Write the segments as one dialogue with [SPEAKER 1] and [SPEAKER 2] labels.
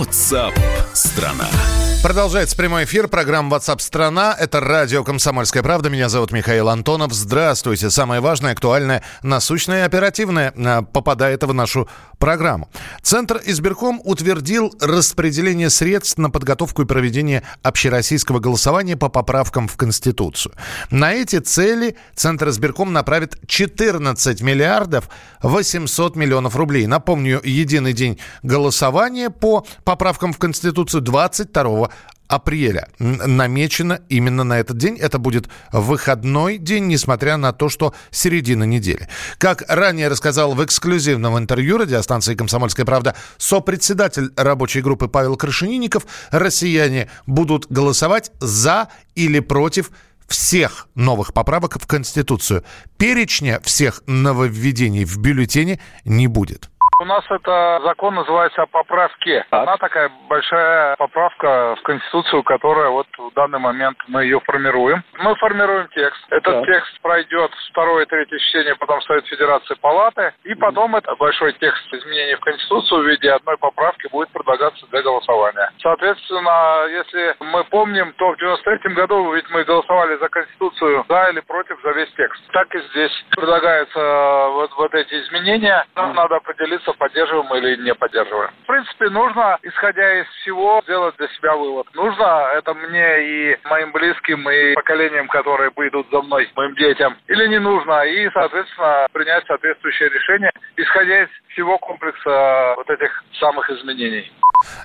[SPEAKER 1] WhatsApp страна.
[SPEAKER 2] Продолжается прямой эфир, программа WhatsApp страна. Это радио «Комсомольская правда». Меня зовут Михаил Антонов. Здравствуйте. Самое важное, актуальное, насущное и оперативное а, попадает в нашу программу. Центр избирком утвердил распределение средств на подготовку и проведение общероссийского голосования по поправкам в Конституцию. На эти цели Центр избирком направит 14 миллиардов 800 миллионов рублей. Напомню, единый день голосования по поправкам в Конституцию 22 апреля. Намечено именно на этот день. Это будет выходной день, несмотря на то, что середина недели. Как ранее рассказал в эксклюзивном интервью радиостанции «Комсомольская правда» сопредседатель рабочей группы Павел Крашенинников, россияне будут голосовать за или против всех новых поправок в Конституцию. Перечня всех нововведений в бюллетене не будет.
[SPEAKER 3] У нас это закон называется о поправке. Так. Она такая большая поправка в Конституцию, которая вот в данный момент мы ее формируем. Мы формируем текст. Этот так. текст пройдет второе и третье чтение, потом Совет Федерации Палаты. И потом этот большой текст изменений в Конституцию в виде одной поправки будет предлагаться для голосования. Соответственно, если мы помним, то в 93 году ведь мы голосовали за Конституцию за или против за весь текст. Так и здесь предлагаются вот, вот эти изменения. Нам надо определиться вопроса, поддерживаем или не поддерживаем. В принципе, нужно, исходя из всего, сделать для себя вывод. Нужно это мне и моим близким, и поколениям, которые выйдут за мной, моим детям, или не нужно, и, соответственно, принять соответствующее решение, исходя из всего комплекса вот этих самых изменений.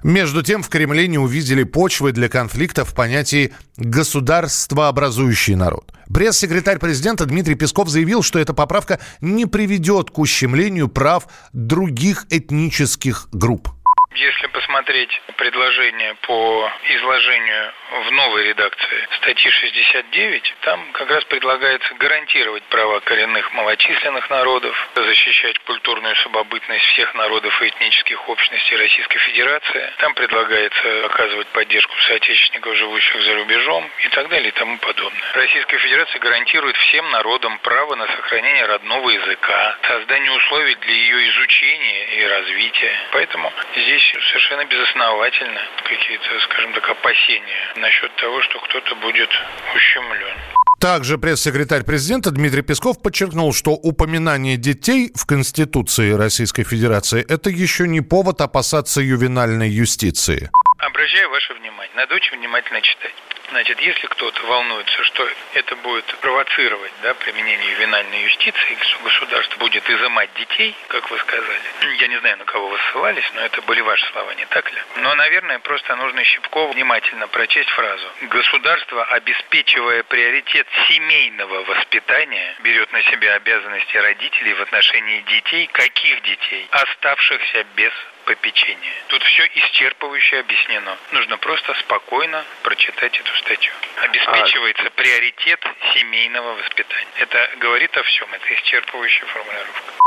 [SPEAKER 2] Между тем, в Кремле не увидели почвы для конфликта в понятии «государствообразующий народ». Пресс-секретарь президента Дмитрий Песков заявил, что эта поправка не приведет к ущемлению прав других этнических групп.
[SPEAKER 4] Если посмотреть предложение по изложению в новой редакции статьи 69, там как раз предлагается гарантировать права коренных малочисленных народов, защищать культурную самобытность всех народов и этнических общностей Российской Федерации. Там предлагается оказывать поддержку соотечественников, живущих за рубежом и так далее и тому подобное. Российская Федерация гарантирует всем народам право на сохранение родного языка, создание условий для ее изучения и развития. Поэтому здесь совершенно безосновательно какие-то, скажем так, опасения насчет того, что кто-то будет ущемлен.
[SPEAKER 2] Также пресс-секретарь президента Дмитрий Песков подчеркнул, что упоминание детей в Конституции Российской Федерации – это еще не повод опасаться ювенальной юстиции.
[SPEAKER 4] Обращаю ваше внимание, надо очень внимательно читать. Значит, если кто-то волнуется, что это будет провоцировать да, применение ювенальной юстиции, что государство будет изымать детей, как вы сказали, я не знаю, на кого вы ссылались, но это были ваши слова, не так ли? Но, наверное, просто нужно Щипкову внимательно прочесть фразу. Государство, обеспечивая приоритет семейного воспитания, берет на себя обязанности родителей в отношении детей, каких детей? Оставшихся без попечения. Тут все исчерпывающе объяснено. Нужно просто спокойно прочитать эту статью. Обеспечивается приоритет семейного воспитания. Это говорит о всем. Это исчерпывающая формулировка.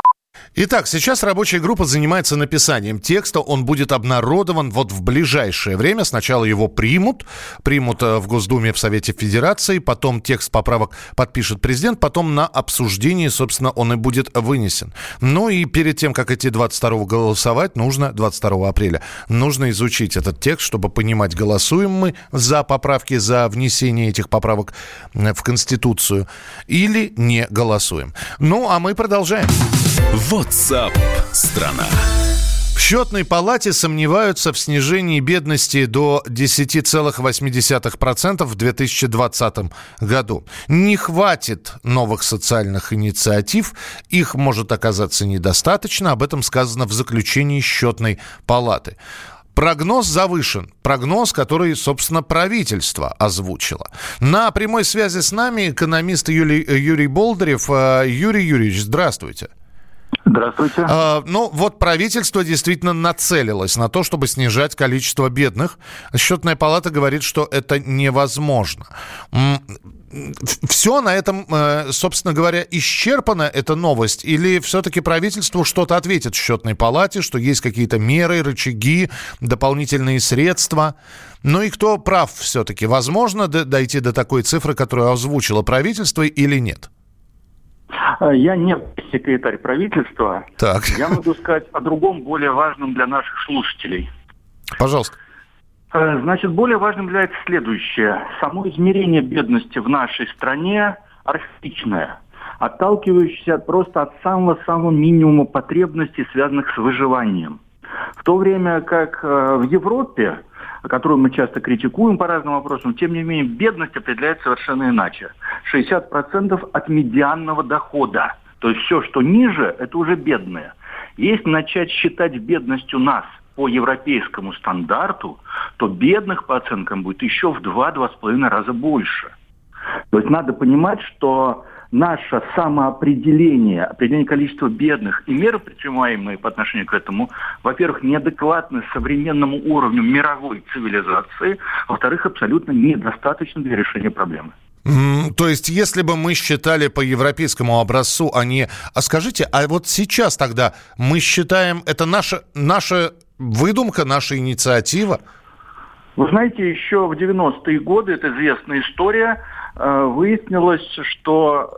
[SPEAKER 2] Итак, сейчас рабочая группа занимается написанием текста. Он будет обнародован вот в ближайшее время. Сначала его примут, примут э, в Госдуме, в Совете Федерации, потом текст поправок подпишет президент, потом на обсуждении, собственно, он и будет вынесен. Ну и перед тем, как идти 22 голосовать, нужно, 22 апреля, нужно изучить этот текст, чтобы понимать, голосуем мы за поправки, за внесение этих поправок в Конституцию или не голосуем. Ну, а мы продолжаем.
[SPEAKER 1] WhatsApp страна.
[SPEAKER 2] В счетной палате сомневаются в снижении бедности до 10,8% в 2020 году. Не хватит новых социальных инициатив, их может оказаться недостаточно, об этом сказано в заключении счетной палаты. Прогноз завышен. Прогноз, который, собственно, правительство озвучило. На прямой связи с нами экономист Юрий, Юрий Болдырев. Э, Юрий Юрьевич, здравствуйте.
[SPEAKER 5] Здравствуйте.
[SPEAKER 2] А, ну, вот правительство действительно нацелилось на то, чтобы снижать количество бедных. Счетная палата говорит, что это невозможно. Все на этом, э, собственно говоря, исчерпана эта новость? Или все-таки правительству что-то ответит в счетной палате, что есть какие-то меры, рычаги, дополнительные средства? Ну и кто прав все-таки? Возможно дойти до такой цифры, которую озвучило правительство или нет?
[SPEAKER 5] Э, я не секретарь правительства.
[SPEAKER 2] Так.
[SPEAKER 5] Я могу сказать о другом, более важном для наших слушателей.
[SPEAKER 2] Пожалуйста.
[SPEAKER 5] Э, значит, более важным является следующее. Само измерение бедности в нашей стране архаичное, отталкивающееся просто от самого-самого минимума потребностей, связанных с выживанием. В то время как э, в Европе, которую мы часто критикуем по разным вопросам, тем не менее бедность определяется совершенно иначе. 60% от медианного дохода. То есть все, что ниже, это уже бедные. Если начать считать бедностью нас по европейскому стандарту, то бедных по оценкам будет еще в 2-2,5 раза больше. То есть надо понимать, что наше самоопределение, определение количества бедных и меры, предпринимаемые по отношению к этому, во-первых, неадекватны современному уровню мировой цивилизации, во-вторых, абсолютно недостаточно для решения проблемы.
[SPEAKER 2] То есть, если бы мы считали по европейскому образцу, а не... А скажите, а вот сейчас тогда мы считаем, это наша, наша выдумка, наша инициатива?
[SPEAKER 5] Вы знаете, еще в 90-е годы, это известная история, э, выяснилось, что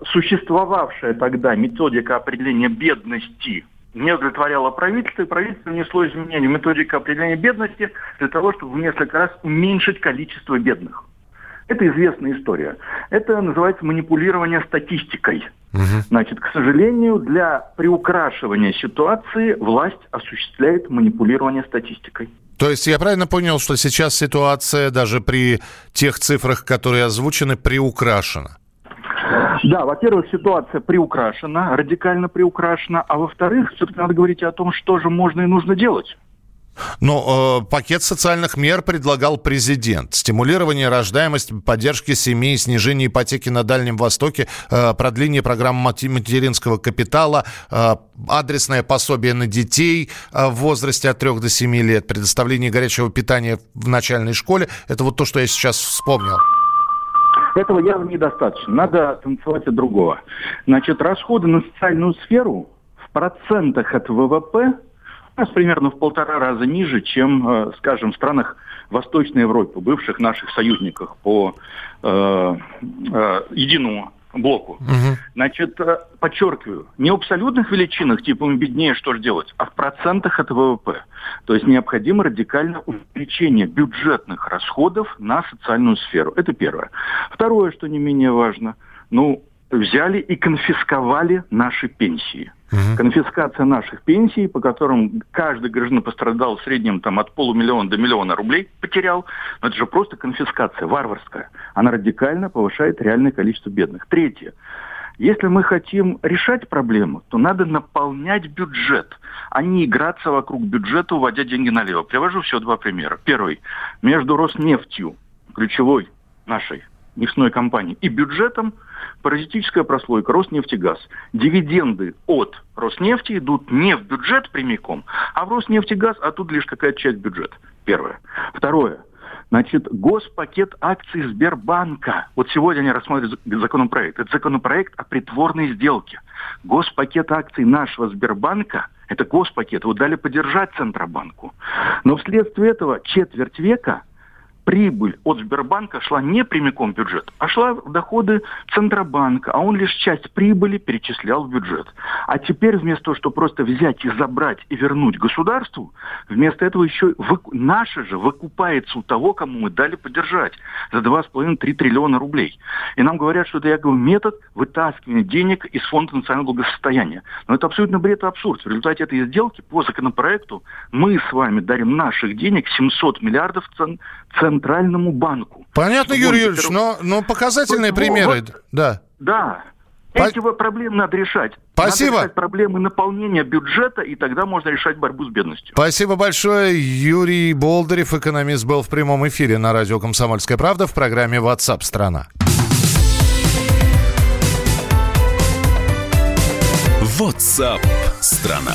[SPEAKER 5] э, существовавшая тогда методика определения бедности не удовлетворяла правительство, и правительство внесло изменения в методику определения бедности для того, чтобы в несколько раз уменьшить количество бедных. Это известная история. Это называется манипулирование статистикой. Угу. Значит, к сожалению, для приукрашивания ситуации власть осуществляет манипулирование статистикой.
[SPEAKER 2] То есть я правильно понял, что сейчас ситуация даже при тех цифрах, которые озвучены, приукрашена?
[SPEAKER 5] Да, во-первых, ситуация приукрашена, радикально приукрашена, а во-вторых, все-таки надо говорить о том, что же можно и нужно делать.
[SPEAKER 2] Но э, пакет социальных мер предлагал президент. Стимулирование рождаемости, поддержки семей, снижение ипотеки на Дальнем Востоке, э, продление программ материнского капитала, э, адресное пособие на детей э, в возрасте от 3 до 7 лет, предоставление горячего питания в начальной школе. Это вот то, что я сейчас вспомнил.
[SPEAKER 5] Этого явно недостаточно. Надо танцевать от другого. Значит, расходы на социальную сферу в процентах от ВВП нас примерно в полтора раза ниже, чем, э, скажем, в странах Восточной Европы, бывших наших союзниках по э, э, единому блоку. Угу. Значит, э, подчеркиваю, не в абсолютных величинах, типа мы беднее, что же делать, а в процентах от ВВП. То есть необходимо радикальное увеличение бюджетных расходов на социальную сферу. Это первое. Второе, что не менее важно, ну, взяли и конфисковали наши пенсии. Угу. Конфискация наших пенсий, по которым каждый гражданин пострадал в среднем там, от полумиллиона до миллиона рублей, потерял. Но это же просто конфискация варварская. Она радикально повышает реальное количество бедных. Третье. Если мы хотим решать проблему, то надо наполнять бюджет, а не играться вокруг бюджета, уводя деньги налево. Привожу всего два примера. Первый. Между Роснефтью, ключевой нашей нефтяной компании, и бюджетом паразитическая прослойка Роснефтегаз. Дивиденды от Роснефти идут не в бюджет прямиком, а в Роснефтегаз, а тут лишь какая-то часть бюджета. Первое. Второе. Значит, госпакет акций Сбербанка. Вот сегодня они рассматривают законопроект. Это законопроект о притворной сделке. Госпакет акций нашего Сбербанка – это госпакет. Вот дали поддержать Центробанку. Но вследствие этого четверть века – прибыль от Сбербанка шла не прямиком в бюджет, а шла в доходы Центробанка, а он лишь часть прибыли перечислял в бюджет. А теперь вместо того, чтобы просто взять и забрать и вернуть государству, вместо этого еще вы... наше же выкупается у того, кому мы дали поддержать за 2,5-3 триллиона рублей. И нам говорят, что это якобы метод вытаскивания денег из фонда национального благосостояния. Но это абсолютно бред и абсурд. В результате этой сделки по законопроекту мы с вами дарим наших денег 700 миллиардов цен центральному банку.
[SPEAKER 2] Понятно, Юрий Юрьевич, но, но показательные вот, примеры, вот, да.
[SPEAKER 5] Да, эти проблемы надо решать.
[SPEAKER 2] Спасибо.
[SPEAKER 5] Надо решать проблемы наполнения бюджета, и тогда можно решать борьбу с бедностью.
[SPEAKER 2] Спасибо большое. Юрий Болдырев, экономист, был в прямом эфире на радио «Комсомольская правда» в программе WhatsApp страна
[SPEAKER 1] WhatsApp страна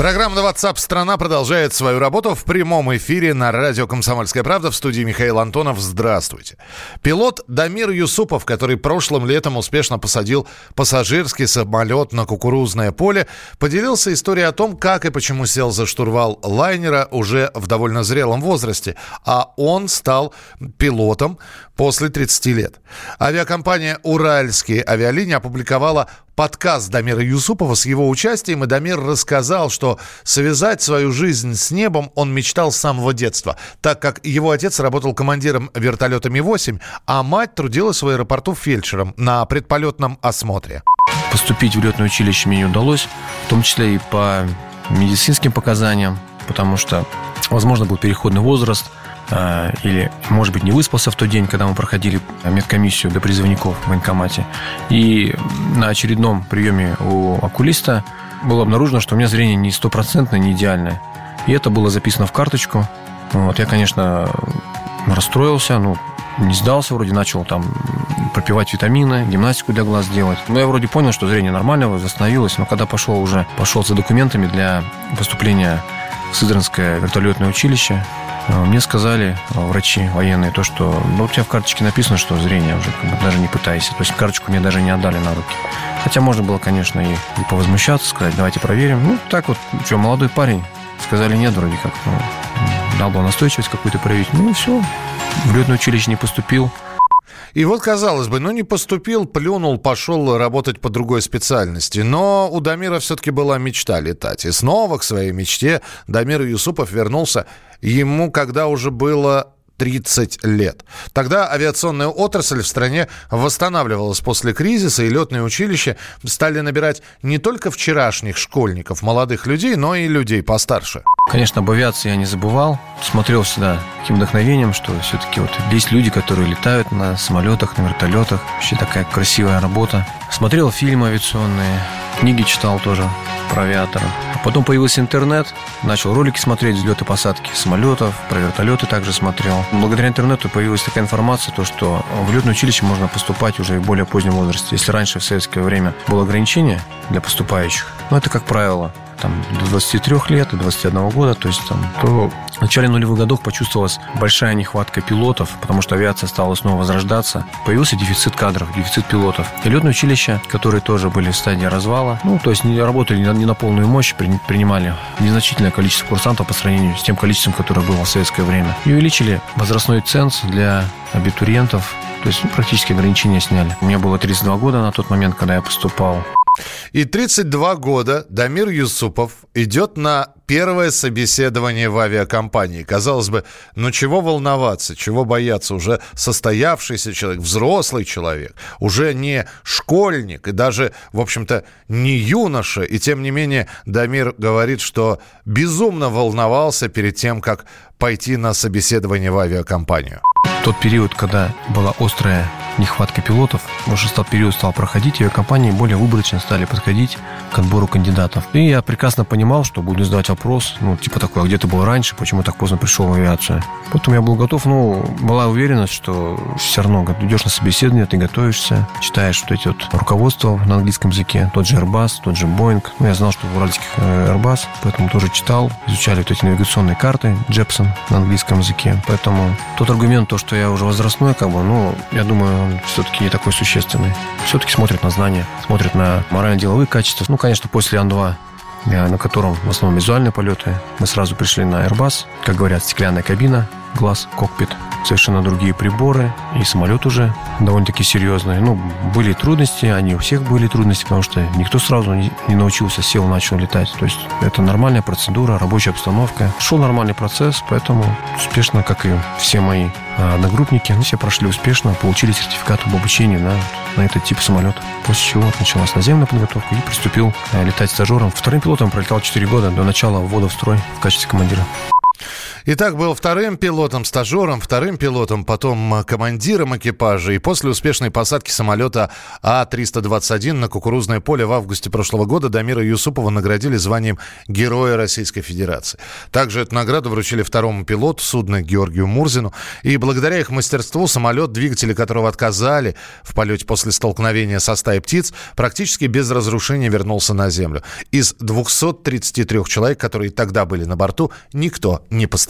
[SPEAKER 2] Программа WhatsApp страна продолжает свою работу в прямом эфире на радио «Комсомольская правда» в студии Михаил Антонов. Здравствуйте. Пилот Дамир Юсупов, который прошлым летом успешно посадил пассажирский самолет на кукурузное поле, поделился историей о том, как и почему сел за штурвал лайнера уже в довольно зрелом возрасте, а он стал пилотом после 30 лет. Авиакомпания «Уральские авиалинии» опубликовала подкаст Дамира Юсупова с его участием, и Дамир рассказал, что связать свою жизнь с небом он мечтал с самого детства, так как его отец работал командиром вертолета Ми-8, а мать трудилась в аэропорту фельдшером на предполетном осмотре.
[SPEAKER 6] Поступить в летное училище мне не удалось, в том числе и по медицинским показаниям, потому что, возможно, был переходный возраст – или, может быть, не выспался в тот день, когда мы проходили медкомиссию до призывников в военкомате. И на очередном приеме у окулиста было обнаружено, что у меня зрение не стопроцентное, не идеальное. И это было записано в карточку. Вот, я, конечно, расстроился, ну, не сдался, вроде начал там пропивать витамины, гимнастику для глаз делать. Но я вроде понял, что зрение нормальное, восстановилось, но когда пошел уже, пошел за документами для поступления в Сызранское вертолетное училище, мне сказали э, врачи военные то, что ну, у тебя в карточке написано, что зрение уже как бы, даже не пытайся. То есть карточку мне даже не отдали на руки. Хотя можно было, конечно, и, и повозмущаться, сказать, давайте проверим. Ну, так вот, что, молодой парень. Сказали нет вроде как. Ну, дал бы настойчивость какую-то проявить. Ну и все. В летное училище не поступил.
[SPEAKER 2] И вот, казалось бы, ну не поступил, плюнул, пошел работать по другой специальности. Но у Дамира все-таки была мечта летать. И снова к своей мечте Дамир Юсупов вернулся ему, когда уже было 30 лет. Тогда авиационная отрасль в стране восстанавливалась после кризиса, и летные училища стали набирать не только вчерашних школьников, молодых людей, но и людей постарше.
[SPEAKER 6] Конечно, об авиации я не забывал. Смотрел всегда таким вдохновением, что все-таки вот есть люди, которые летают на самолетах, на вертолетах. Вообще такая красивая работа. Смотрел фильмы авиационные, книги читал тоже про авиаторов. Потом появился интернет, начал ролики смотреть, взлеты посадки самолетов, про вертолеты также смотрел. Благодаря интернету появилась такая информация, то, что в летное училище можно поступать уже в более позднем возрасте. Если раньше в советское время было ограничение для поступающих, ну это как правило там, до 23 лет, до 21 года, то есть там, то в начале нулевых годов почувствовалась большая нехватка пилотов, потому что авиация стала снова возрождаться. Появился дефицит кадров, дефицит пилотов. И летные училища, которые тоже были в стадии развала, ну, то есть не работали не на, не на полную мощь, принимали незначительное количество курсантов по сравнению с тем количеством, которое было в советское время. И увеличили возрастной ценз для абитуриентов, то есть ну, практически ограничения сняли. Меня было 32 года на тот момент, когда я поступал.
[SPEAKER 2] И 32 года Дамир Юсупов идет на первое собеседование в авиакомпании. Казалось бы, ну чего волноваться, чего бояться? Уже состоявшийся человек, взрослый человек, уже не школьник и даже, в общем-то, не юноша. И тем не менее Дамир говорит, что безумно волновался перед тем, как пойти на собеседование в авиакомпанию.
[SPEAKER 6] Тот период, когда была острая нехватка пилотов, уже стал период стал проходить, и компании более выборочно стали подходить к отбору кандидатов. И я прекрасно понимал, что буду задавать вопрос, ну, типа такой, а где ты был раньше, почему так поздно пришел в авиацию? Поэтому я был готов, ну, была уверенность, что все равно идешь на собеседование, ты готовишься, читаешь вот эти вот руководства на английском языке, тот же Airbus, тот же Boeing. Ну, я знал, что в уральских э, Airbus, поэтому тоже читал, изучали вот эти навигационные карты Джепсон на английском языке. Поэтому тот аргумент, то, что я уже возрастной, как бы, ну, я думаю, он все-таки не такой существенный. Все-таки смотрит на знания, смотрит на морально-деловые качества. Ну, конечно, после Ан-2 на котором в основном визуальные полеты. Мы сразу пришли на Airbus, как говорят, стеклянная кабина, глаз, кокпит. совершенно другие приборы, и самолет уже довольно-таки серьезный. Ну, были трудности, они у всех были трудности, потому что никто сразу не, научился, сел, начал летать. То есть это нормальная процедура, рабочая обстановка. Шел нормальный процесс, поэтому успешно, как и все мои а, одногруппники, все прошли успешно, получили сертификат об обучении на, на этот тип самолета. После чего началась наземная подготовка и приступил а, летать стажером. Вторым пилотом пролетал 4 года до начала ввода в строй в качестве командира.
[SPEAKER 2] Итак, был вторым пилотом, стажером, вторым пилотом, потом командиром экипажа. И после успешной посадки самолета А-321 на кукурузное поле в августе прошлого года Дамира Юсупова наградили званием Героя Российской Федерации. Также эту награду вручили второму пилоту судна Георгию Мурзину. И благодаря их мастерству самолет, двигатели которого отказали в полете после столкновения со стаей птиц, практически без разрушения вернулся на землю. Из 233 человек, которые тогда были на борту, никто не пострадал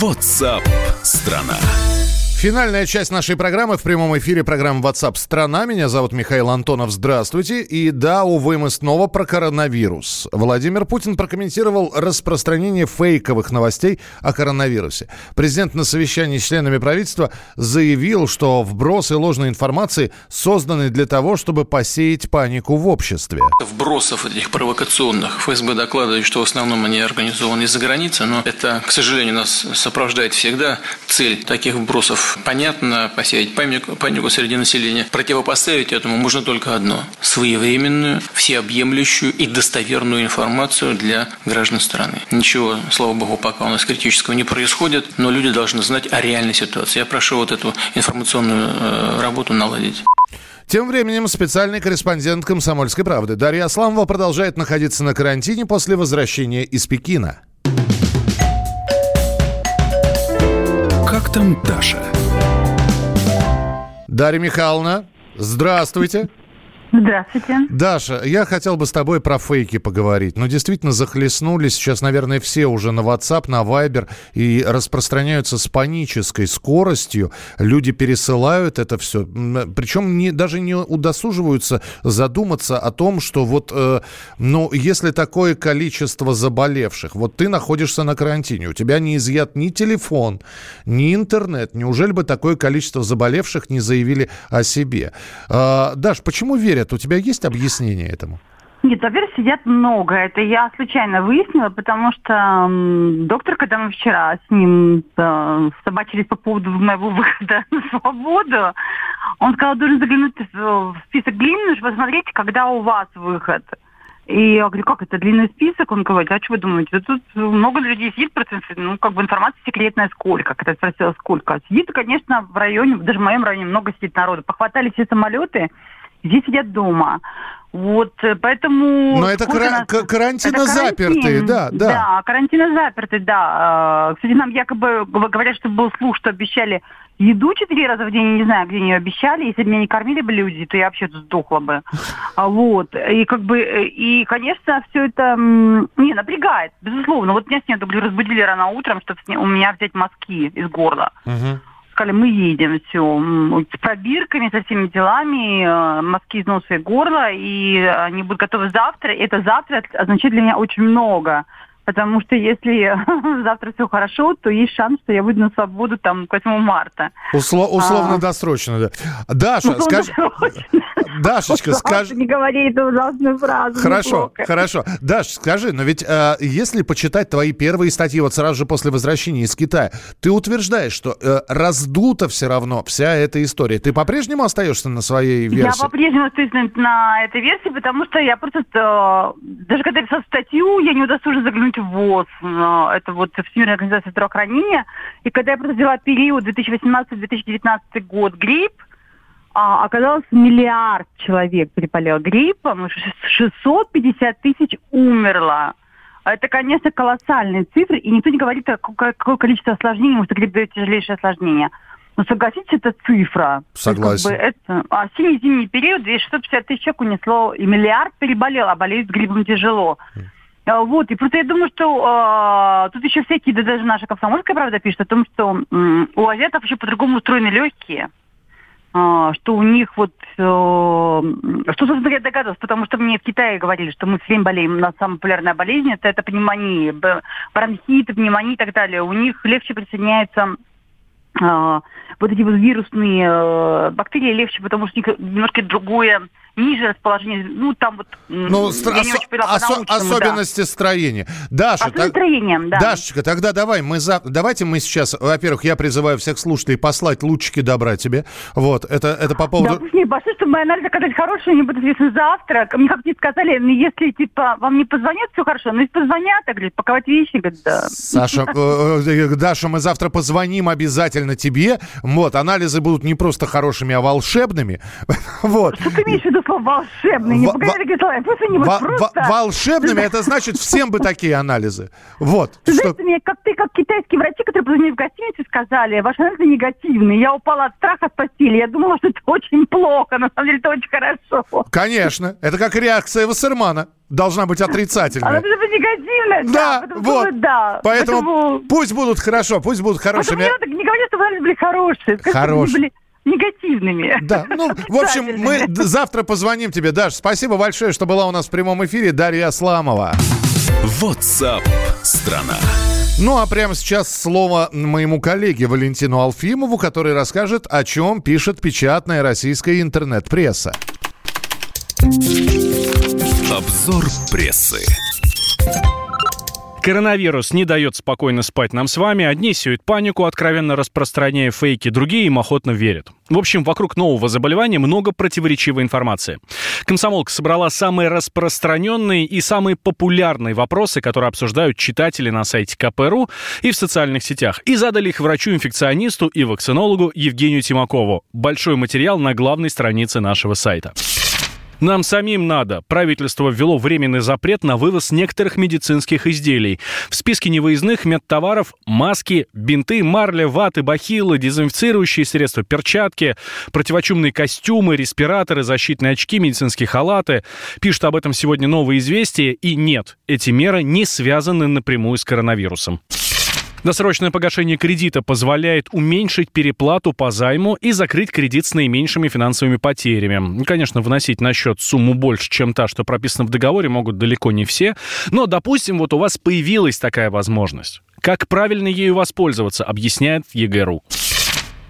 [SPEAKER 1] WhatsApp страна.
[SPEAKER 2] Финальная часть нашей программы в прямом эфире программы WhatsApp страна. Меня зовут Михаил Антонов. Здравствуйте. И да, увы, мы снова про коронавирус. Владимир Путин прокомментировал распространение фейковых новостей о коронавирусе. Президент на совещании с членами правительства заявил, что вбросы ложной информации созданы для того, чтобы посеять панику в обществе.
[SPEAKER 7] Вбросов этих провокационных ФСБ докладывает, что в основном они организованы из-за границы, но это, к сожалению, нас сопровождает всегда цель таких вбросов понятно, посеять панику, панику среди населения. Противопоставить этому можно только одно – своевременную, всеобъемлющую и достоверную информацию для граждан страны. Ничего, слава богу, пока у нас критического не происходит, но люди должны знать о реальной ситуации. Я прошу вот эту информационную э, работу наладить.
[SPEAKER 2] Тем временем специальный корреспондент «Комсомольской правды» Дарья Асламова продолжает находиться на карантине после возвращения из Пекина.
[SPEAKER 1] Как там Даша?
[SPEAKER 2] Дарья Михайловна, здравствуйте.
[SPEAKER 8] Здравствуйте.
[SPEAKER 2] Даша, я хотел бы с тобой про фейки поговорить. Ну, действительно, захлестнулись сейчас, наверное, все уже на WhatsApp, на Viber и распространяются с панической скоростью. Люди пересылают это все. Причем не, даже не удосуживаются задуматься о том, что вот, э, ну, если такое количество заболевших, вот ты находишься на карантине, у тебя не изъят ни телефон, ни интернет. Неужели бы такое количество заболевших не заявили о себе? Э, Даш, почему верят верят. У тебя есть объяснение этому?
[SPEAKER 8] Нет, во-первых, сидят много. Это я случайно выяснила, потому что доктор, когда мы вчера с ним э, собачились по поводу моего выхода на свободу, он сказал, должен заглянуть в список длинный, посмотреть, когда у вас выход. И я говорю, как это длинный список? Он говорит, а что вы думаете? Да тут много людей сидит, просто, ну, как бы информация секретная сколько. Когда я спросила, сколько. Сидит, конечно, в районе, даже в моем районе много сидит народу. Похватали все самолеты, здесь сидят дома. Вот, э, поэтому...
[SPEAKER 2] Но это кара- нас... карантина это запертые, да, да.
[SPEAKER 8] Да, карантина запертые, да. Кстати, нам якобы говорят, что был слух, что обещали еду четыре раза в день, не знаю, где ее обещали. Если бы меня не кормили бы люди, то я вообще тут сдохла бы. А Вот. И как бы, э, и, конечно, все это не напрягает, безусловно. Вот меня с ней разбудили рано утром, чтобы у меня взять мазки из горла. Угу сказали, мы едем, все, с пробирками, со всеми делами, э, мазки из носа и горла, и они будут готовы завтра. Это завтра означает для меня очень много. Потому что если завтра все хорошо, то есть шанс, что я выйду на свободу там к 8 марта.
[SPEAKER 2] Усло- условно а... досрочно, да. Даша, скажи... Дашечка, скажи...
[SPEAKER 8] Не говори эту ужасную фразу.
[SPEAKER 2] Хорошо, хорошо. Даш, скажи, но ведь э, если почитать твои первые статьи вот сразу же после возвращения из Китая, ты утверждаешь, что э, раздута все равно вся эта история. Ты по-прежнему остаешься на своей версии?
[SPEAKER 8] Я по-прежнему остаюсь на этой версии, потому что я просто... Э, даже когда писала статью, я не удосужила заглянуть ВОЗ, это вот Всемирная организация здравоохранения. И когда я просто взяла период 2018-2019 год грипп, а, оказалось, миллиард человек переболел гриппом, 650 тысяч умерло. это, конечно, колоссальные цифры, и никто не говорит, какое, какое количество осложнений может быть тяжелейшее осложнение. Но согласитесь, это цифра.
[SPEAKER 2] Согласен.
[SPEAKER 8] Как бы это, а осенне-зимний период 250 тысяч человек унесло, и миллиард переболел, а болеет с гриппом тяжело. А, Вот, и просто я думаю, что э, тут еще всякие, да даже наша комсомольская правда пишет о том, что м, у азиатов еще по-другому устроены легкие. А, что у них вот, э, что, собственно, я догадывалась, потому что мне в Китае говорили, что мы все болеем на самая популярная болезнь, это, это пневмония, бронхит, пневмония и так далее. У них легче присоединяется а, вот эти вот вирусные э, бактерии легче, потому что у немножко другое, ниже расположение. Ну, там вот...
[SPEAKER 2] Ну,
[SPEAKER 8] не очень поняла
[SPEAKER 2] осо-
[SPEAKER 8] по-научному, да.
[SPEAKER 2] особенности строения. Даша,
[SPEAKER 8] Особенности
[SPEAKER 2] так-
[SPEAKER 8] да.
[SPEAKER 2] Дашечка, тогда давай, мы за... давайте мы сейчас, во-первых, я призываю всех слушателей послать лучики добра тебе. Вот, это, это по поводу...
[SPEAKER 8] Да, пусть мне большое, чтобы мои анализы оказались хорошие, они будут известны завтра. Мне как мне сказали, ну, если, типа, вам не позвонят, все хорошо. Но если позвонят, так говорит, паковать вещи, говорит, да.
[SPEAKER 2] Саша, э, э, Даша, мы завтра позвоним обязательно тебе. Вот, анализы будут не просто хорошими, а волшебными. Вот.
[SPEAKER 8] Что ты имеешь в виду слово волшебный? Не
[SPEAKER 2] Во-
[SPEAKER 8] будут
[SPEAKER 2] во-
[SPEAKER 8] просто...
[SPEAKER 2] волшебными, это значит всем бы такие анализы. Вот.
[SPEAKER 8] Ты
[SPEAKER 2] Что-
[SPEAKER 8] мне, как ты, как китайские врачи, которые позвонили в гостиницу, сказали, ваши анализы негативные. Я упала от страха с постели. Я думала, что это очень плохо. На самом деле это очень хорошо.
[SPEAKER 2] Конечно, это как реакция Вассермана. Должна быть
[SPEAKER 8] Она
[SPEAKER 2] отрицательная.
[SPEAKER 8] должна быть негативная.
[SPEAKER 2] Да,
[SPEAKER 8] потому
[SPEAKER 2] вот.
[SPEAKER 8] что, да.
[SPEAKER 2] Поэтому
[SPEAKER 8] Поэтому-
[SPEAKER 2] пусть будут хорошо, пусть будут
[SPEAKER 8] Поэтому
[SPEAKER 2] хорошими.
[SPEAKER 8] не, надо- не говори, что анализы были хорошие.
[SPEAKER 2] Хорошие.
[SPEAKER 8] были негативными.
[SPEAKER 2] Да, ну, в общем, мы завтра позвоним тебе, Даш. Спасибо большое, что была у нас в прямом эфире. Дарья Асламова.
[SPEAKER 1] WhatsApp страна.
[SPEAKER 2] Ну, а прямо сейчас слово моему коллеге Валентину Алфимову, который расскажет, о чем пишет печатная российская интернет-пресса.
[SPEAKER 1] Обзор прессы.
[SPEAKER 9] Коронавирус не дает спокойно спать нам с вами. Одни сеют панику, откровенно распространяя фейки, другие им охотно верят. В общем, вокруг нового заболевания много противоречивой информации. Комсомолка собрала самые распространенные и самые популярные вопросы, которые обсуждают читатели на сайте КПРУ и в социальных сетях, и задали их врачу-инфекционисту и вакцинологу Евгению Тимакову. Большой материал на главной странице нашего сайта. Нам самим надо. Правительство ввело временный запрет на вывоз некоторых медицинских изделий. В списке невыездных медтоваров маски, бинты, марля, ваты, бахилы, дезинфицирующие средства, перчатки, противочумные костюмы, респираторы, защитные очки, медицинские халаты. Пишут об этом сегодня новые известия. И нет, эти меры не связаны напрямую с коронавирусом. Досрочное погашение кредита позволяет уменьшить переплату по займу и закрыть кредит с наименьшими финансовыми потерями. Ну, Конечно, вносить на счет сумму больше, чем та, что прописана в договоре, могут далеко не все. Но, допустим, вот у вас появилась такая возможность. Как правильно ею воспользоваться, объясняет ЕГРУ.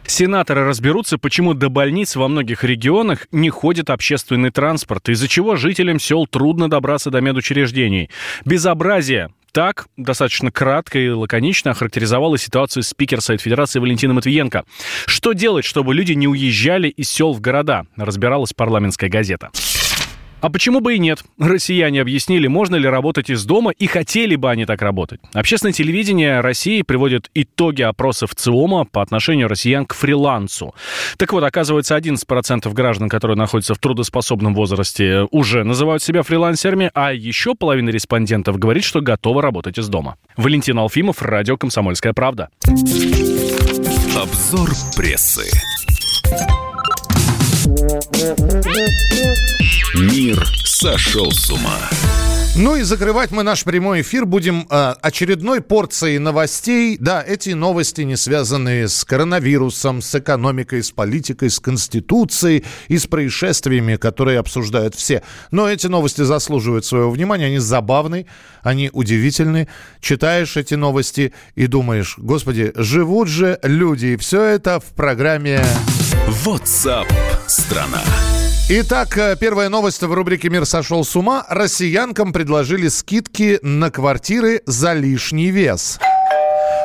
[SPEAKER 9] Сенаторы разберутся, почему до больниц во многих регионах не ходит общественный транспорт, из-за чего жителям сел трудно добраться до медучреждений. Безобразие. Так, достаточно кратко и лаконично охарактеризовала ситуацию спикер Совет Федерации Валентина Матвиенко. Что делать, чтобы люди не уезжали из сел в города, разбиралась парламентская газета. А почему бы и нет? Россияне объяснили, можно ли работать из дома и хотели бы они так работать. Общественное телевидение России приводит итоги опросов ЦИОМа по отношению россиян к фрилансу. Так вот, оказывается, 11% граждан, которые находятся в трудоспособном возрасте, уже называют себя фрилансерами, а еще половина респондентов говорит, что готовы работать из дома. Валентин Алфимов, радио «Комсомольская правда».
[SPEAKER 1] Обзор прессы. Мир сошел с ума.
[SPEAKER 2] Ну и закрывать мы наш прямой эфир будем э, очередной порцией новостей. Да, эти новости не связаны с коронавирусом, с экономикой, с политикой, с конституцией и с происшествиями, которые обсуждают все. Но эти новости заслуживают своего внимания. Они забавны, они удивительны. Читаешь эти новости и думаешь, господи, живут же люди. И все это в программе...
[SPEAKER 1] WhatsApp страна.
[SPEAKER 2] Итак, э, первая новость в рубрике «Мир сошел с ума». Россиянкам предложили скидки на квартиры за лишний вес.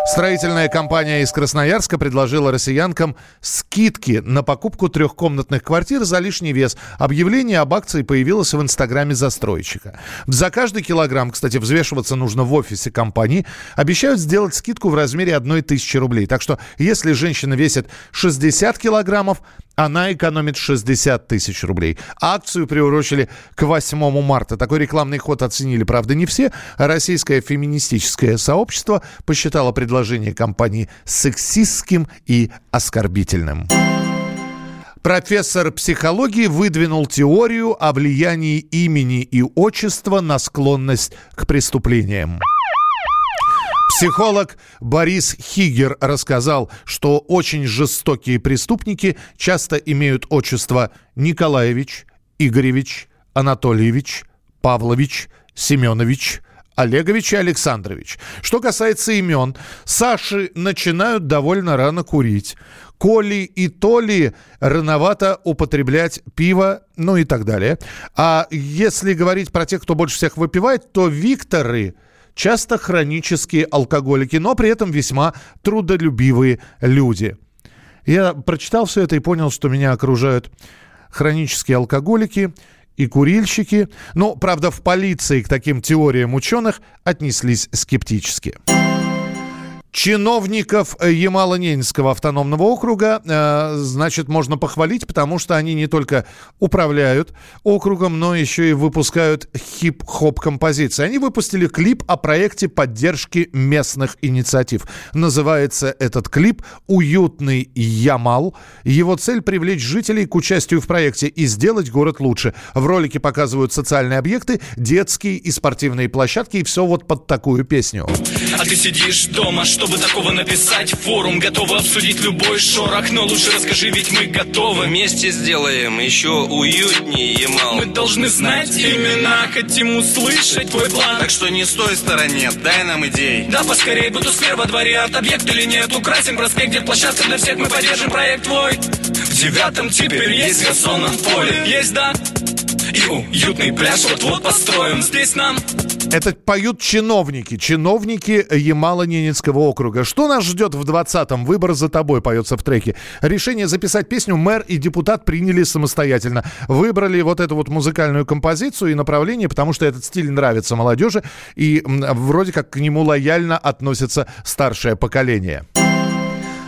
[SPEAKER 2] Строительная компания из Красноярска предложила россиянкам скидки на покупку трехкомнатных квартир за лишний вес. Объявление об акции появилось в инстаграме застройщика. За каждый килограмм, кстати, взвешиваться нужно в офисе компании, обещают сделать скидку в размере одной тысячи рублей. Так что, если женщина весит 60 килограммов, она экономит 60 тысяч рублей. Акцию приурочили к 8 марта. Такой рекламный ход оценили, правда, не все. Российское феминистическое сообщество посчитало предложение компании сексистским и оскорбительным. Профессор психологии выдвинул теорию о влиянии имени и отчества на склонность к преступлениям. Психолог Борис Хигер рассказал, что очень жестокие преступники часто имеют отчество Николаевич, Игоревич, Анатольевич, Павлович, Семенович, Олегович и Александрович. Что касается имен, Саши начинают довольно рано курить. Коли и Толи рановато употреблять пиво, ну и так далее. А если говорить про тех, кто больше всех выпивает, то Викторы – часто хронические алкоголики, но при этом весьма трудолюбивые люди. Я прочитал все это и понял, что меня окружают хронические алкоголики и курильщики. Но, правда, в полиции к таким теориям ученых отнеслись скептически. Чиновников Ямало-Ненецкого автономного округа, э, значит, можно похвалить, потому что они не только управляют округом, но еще и выпускают хип-хоп композиции. Они выпустили клип о проекте поддержки местных инициатив. Называется этот клип «Уютный Ямал». Его цель – привлечь жителей к участию в проекте и сделать город лучше. В ролике показывают социальные объекты, детские и спортивные площадки, и все вот под такую песню.
[SPEAKER 10] А ты сидишь дома, что чтобы такого написать Форум. Готовы обсудить любой шорох Но лучше расскажи, ведь мы готовы.
[SPEAKER 11] Вместе сделаем еще уютнее Ямал
[SPEAKER 10] Мы должны знать имена, хотим услышать твой план.
[SPEAKER 11] Так что не стой в стороне, дай нам идей.
[SPEAKER 10] Да поскорей, бутусфер во дворе, арт-объект или нет Украсим проспект, где площадка для всех, мы поддержим проект твой. В девятом теперь есть газон поле Есть, да, и уютный пляж вот-вот построим Здесь нам
[SPEAKER 2] это поют чиновники, чиновники Ямало-Ненецкого округа. Что нас ждет в 20-м? Выбор за тобой поется в треке. Решение записать песню мэр и депутат приняли самостоятельно. Выбрали вот эту вот музыкальную композицию и направление, потому что этот стиль нравится молодежи и вроде как к нему лояльно относится старшее поколение.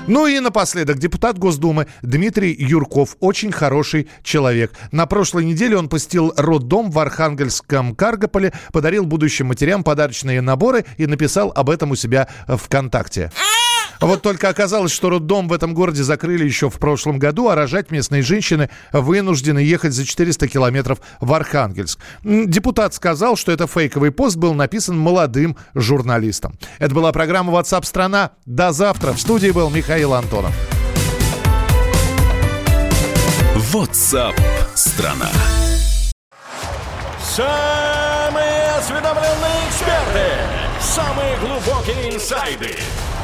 [SPEAKER 2] Ну и напоследок, депутат Госдумы Дмитрий Юрков, очень хороший человек. На прошлой неделе он посетил роддом в Архангельском Каргополе, подарил будущим матерям подарочные наборы и написал об этом у себя ВКонтакте. Вот только оказалось, что роддом в этом городе закрыли еще в прошлом году, а рожать местные женщины вынуждены ехать за 400 километров в Архангельск. Депутат сказал, что это фейковый пост был написан молодым журналистом. Это была программа WhatsApp страна До завтра. В студии был Михаил Антонов.
[SPEAKER 1] WhatsApp страна
[SPEAKER 12] Самые осведомленные эксперты. Самые глубокие инсайды.